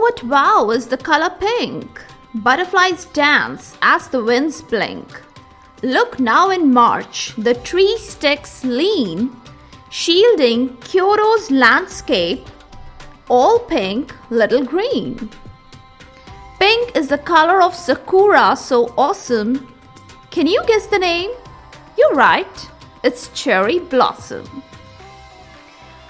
what wow is the color pink? Butterflies dance as the winds blink. Look now in March, the tree sticks lean, shielding Kyoto's landscape, all pink, little green. Pink is the color of Sakura, so awesome. Can you guess the name? You're right, it's Cherry Blossom.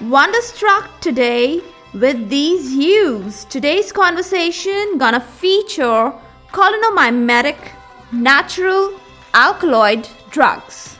Wonderstruck today with these hues. Today's conversation gonna feature cholinergic natural alkaloid drugs.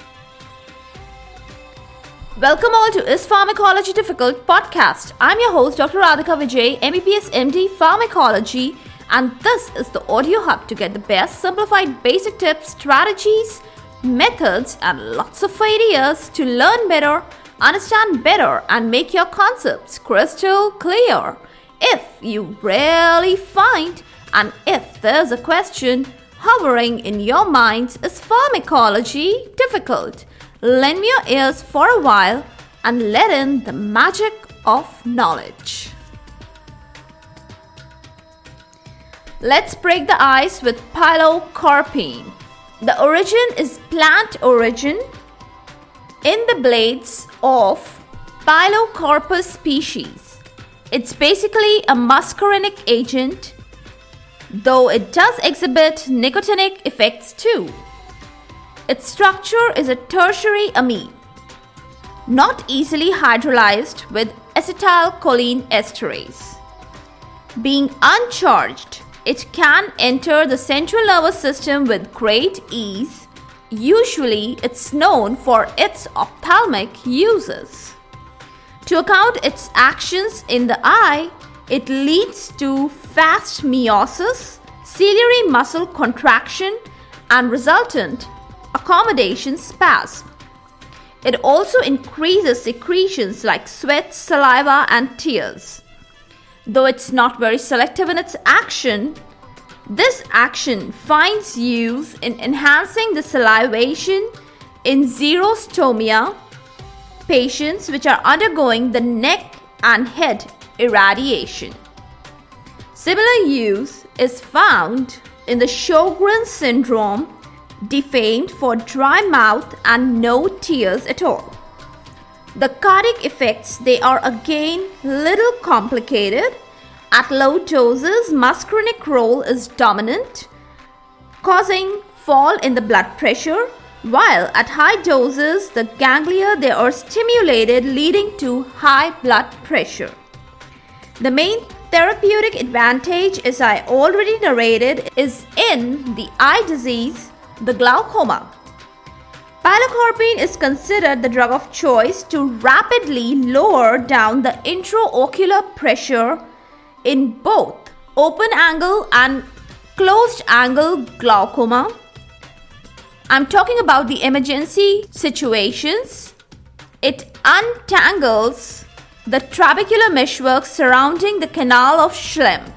Welcome all to Is Pharmacology Difficult podcast. I'm your host, Dr. Radhika Vijay, MBBS MD Pharmacology, and this is the audio hub to get the best simplified basic tips, strategies, methods, and lots of ideas to learn better, understand better, and make your concepts crystal clear. If you really find, and if there's a question hovering in your mind, is pharmacology difficult? Lend me your ears for a while and let in the magic of knowledge. Let's break the ice with pilocarpine. The origin is plant origin in the blades of Pilocarpus species. It's basically a muscarinic agent, though it does exhibit nicotinic effects too. Its structure is a tertiary amine, not easily hydrolyzed with acetylcholine esterase. Being uncharged, it can enter the central nervous system with great ease. Usually, it's known for its ophthalmic uses. To account its actions in the eye, it leads to fast miosis, ciliary muscle contraction, and resultant accommodation spasm. It also increases secretions like sweat, saliva, and tears. Though it's not very selective in its action, this action finds use in enhancing the salivation in xerostomia patients which are undergoing the neck and head irradiation. Similar use is found in the Sjogren syndrome, defamed for dry mouth and no tears at all. The cardiac effects they are again little complicated. At low doses, muscarinic role is dominant, causing fall in the blood pressure, while at high doses, the ganglia they are stimulated, leading to high blood pressure. The main therapeutic advantage, as I already narrated, is in the eye disease, the glaucoma. Pilocarpine is considered the drug of choice to rapidly lower down the intraocular pressure in both open angle and closed angle glaucoma. I'm talking about the emergency situations. It untangles the trabecular meshwork surrounding the canal of Schlemm.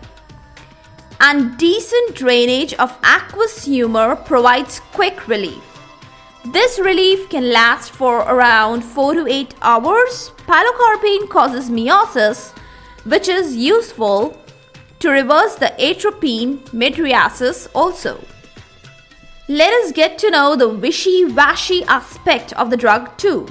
And decent drainage of aqueous humor provides quick relief. This relief can last for around 4 to 8 hours. Pilocarpine causes miosis, which is useful to reverse the atropine mydriasis also. Let us get to know the wishy washy aspect of the drug too.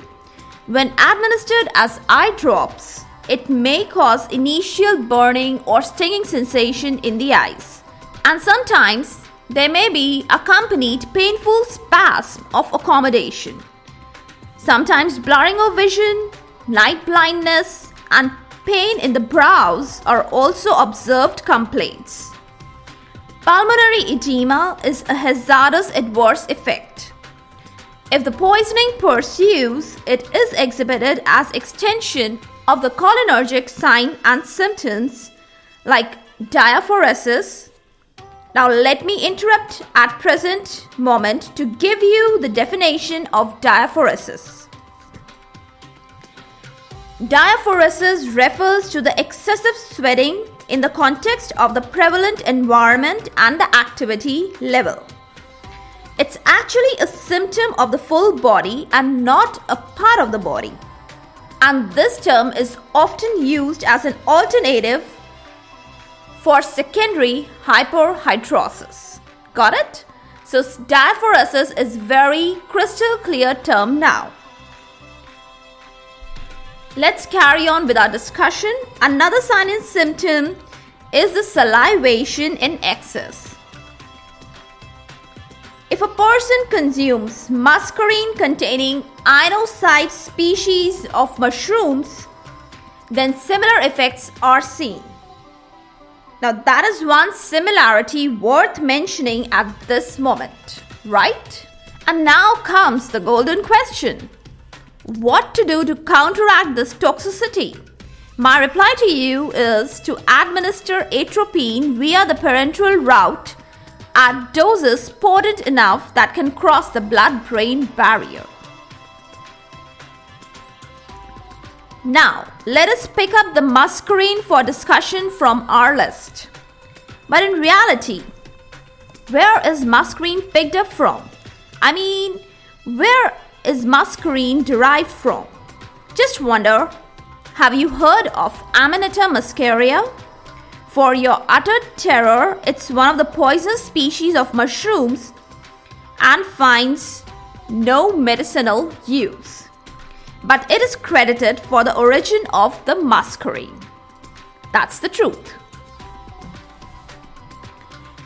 When administered as eye drops, it may cause initial burning or stinging sensation in the eyes. And sometimes there may be accompanied painful spasm of accommodation. Sometimes blurring of vision, night blindness, and pain in the brows are also observed complaints. Pulmonary edema is a hazardous adverse effect. If the poisoning pursues, it is exhibited as extension of the cholinergic sign and symptoms like diaphoresis. Now let me interrupt at present moment to give you the definition of diaphoresis. Diaphoresis refers to the excessive sweating in the context of the prevalent environment and the activity level. It's actually a symptom of the full body and not a part of the body. And this term is often used as an alternative for secondary hyperhidrosis. Got it? So diaphoresis is very crystal clear term now. Let's carry on with our discussion. Another sign and symptom is the salivation in excess. If a person consumes muscarine containing inocybe species of mushrooms, then similar effects are seen. Now, that is one similarity worth mentioning at this moment, right? And now comes the golden question What to do to counteract this toxicity? My reply to you is to administer atropine via the parenteral route at doses potent enough that can cross the blood brain barrier. Now, let us pick up the muscarine for discussion from our list. But in reality, where is muscarine picked up from? I mean, where is muscarine derived from? Just wonder, have you heard of Amanita muscaria? For your utter terror, it's one of the poisonous species of mushrooms and finds no medicinal use but it is credited for the origin of the muscarine. That's the truth.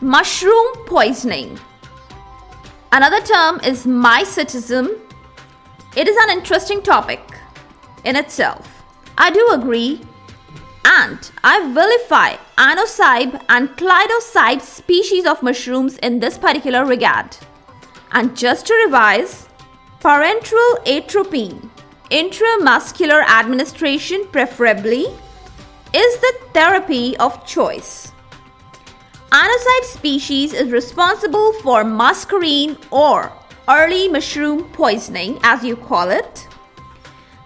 Mushroom poisoning. Another term is mycetism. It is an interesting topic in itself. I do agree, and I vilify inocybe and clitocybe species of mushrooms in this particular regard. And just to revise, parenteral atropine intramuscular administration, preferably, is the therapy of choice. Inocybe species is responsible for muscarine or early mushroom poisoning, as you call it.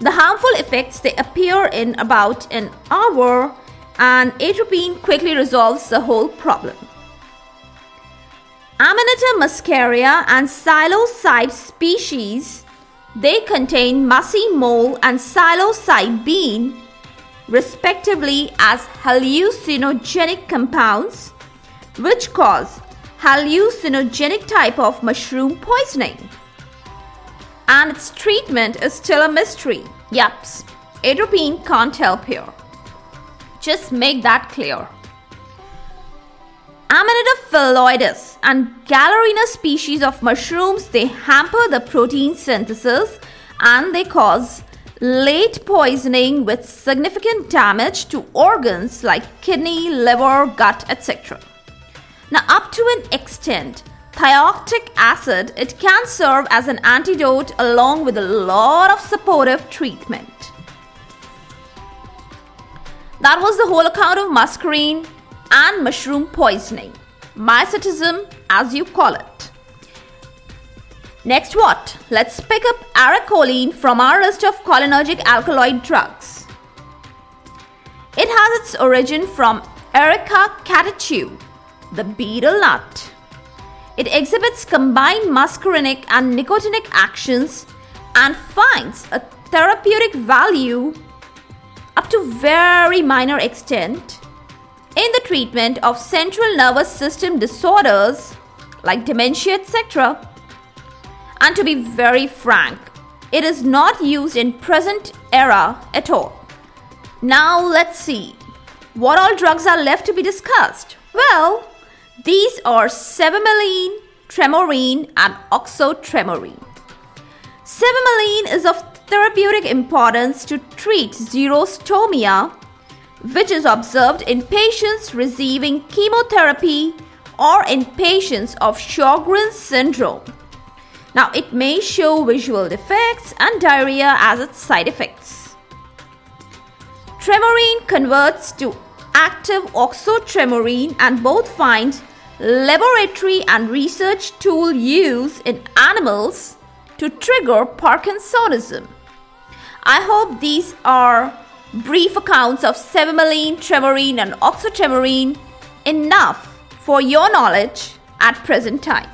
The harmful effects they appear in about an hour, and atropine quickly resolves the whole problem. Amanita muscaria and psilocybe species they contain muscimol and psilocybin, respectively, as hallucinogenic compounds, which cause hallucinogenic type of mushroom poisoning. And its treatment is still a mystery. Yups, atropine can't help here. Just make that clear. Amanita phalloides and Galerina species of mushrooms they hamper the protein synthesis and they cause late poisoning with significant damage to organs like kidney, liver, gut, etc. Now up to an extent, thioctic acid it can serve as an antidote along with a lot of supportive treatment. That was the whole account of muscarine and mushroom poisoning. Mycetism, as you call it. Next, what? Let's pick up arecoline from our list of cholinergic alkaloid drugs. It has its origin from Areca catechu, the betel nut. It exhibits combined muscarinic and nicotinic actions and finds a therapeutic value up to very minor extent in the treatment of central nervous system disorders like dementia, etc. And to be very frank, it is not used in present era at all. Now let's see. What all drugs are left to be discussed? Well, these are cevimeline, tremorine, and oxotremorine. Cevimeline is of therapeutic importance to treat xerostomia which is observed in patients receiving chemotherapy or in patients of Sjogren's syndrome. Now, it may show visual defects and diarrhea as its side effects. Tremorine converts to active oxotremorine and both find laboratory and research tool use in animals to trigger Parkinsonism. I hope these are brief accounts of cevimeline, tremorine, and oxotremorine enough for your knowledge at present time.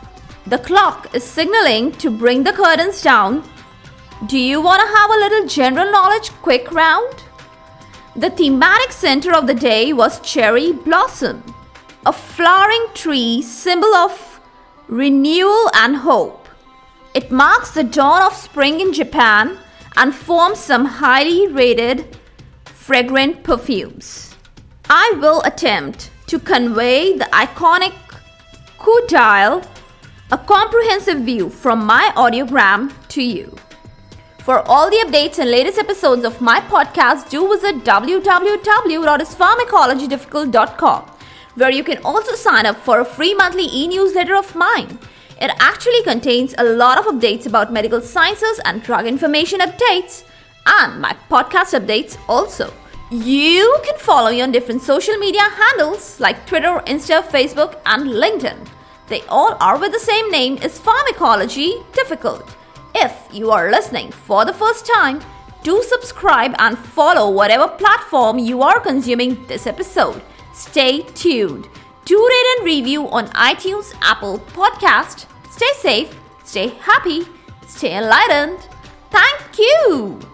The clock is signaling to bring the curtains down. Do you want to have a little general knowledge quick round? The thematic center of the day was cherry blossom. a flowering tree, symbol of renewal and hope. It marks the dawn of spring in Japan and forms some highly rated fragrant perfumes. I will attempt to convey the iconic Dial, a comprehensive view from my audiogram to you. For all the updates and latest episodes of my podcast, do visit www.ispharmacologydifficult.com, where you can also sign up for a free monthly e newsletter of mine. It actually contains a lot of updates about medical sciences and drug information updates, and my podcast updates also. You can follow me on different social media handles like Twitter, Insta, Facebook, and LinkedIn. They all are with the same name as Pharmacology Difficult. If you are listening for the first time, do subscribe and follow whatever platform you are consuming this episode. Stay tuned. Do rate and review on iTunes, Apple Podcast. Stay safe, stay happy, stay enlightened. Thank you.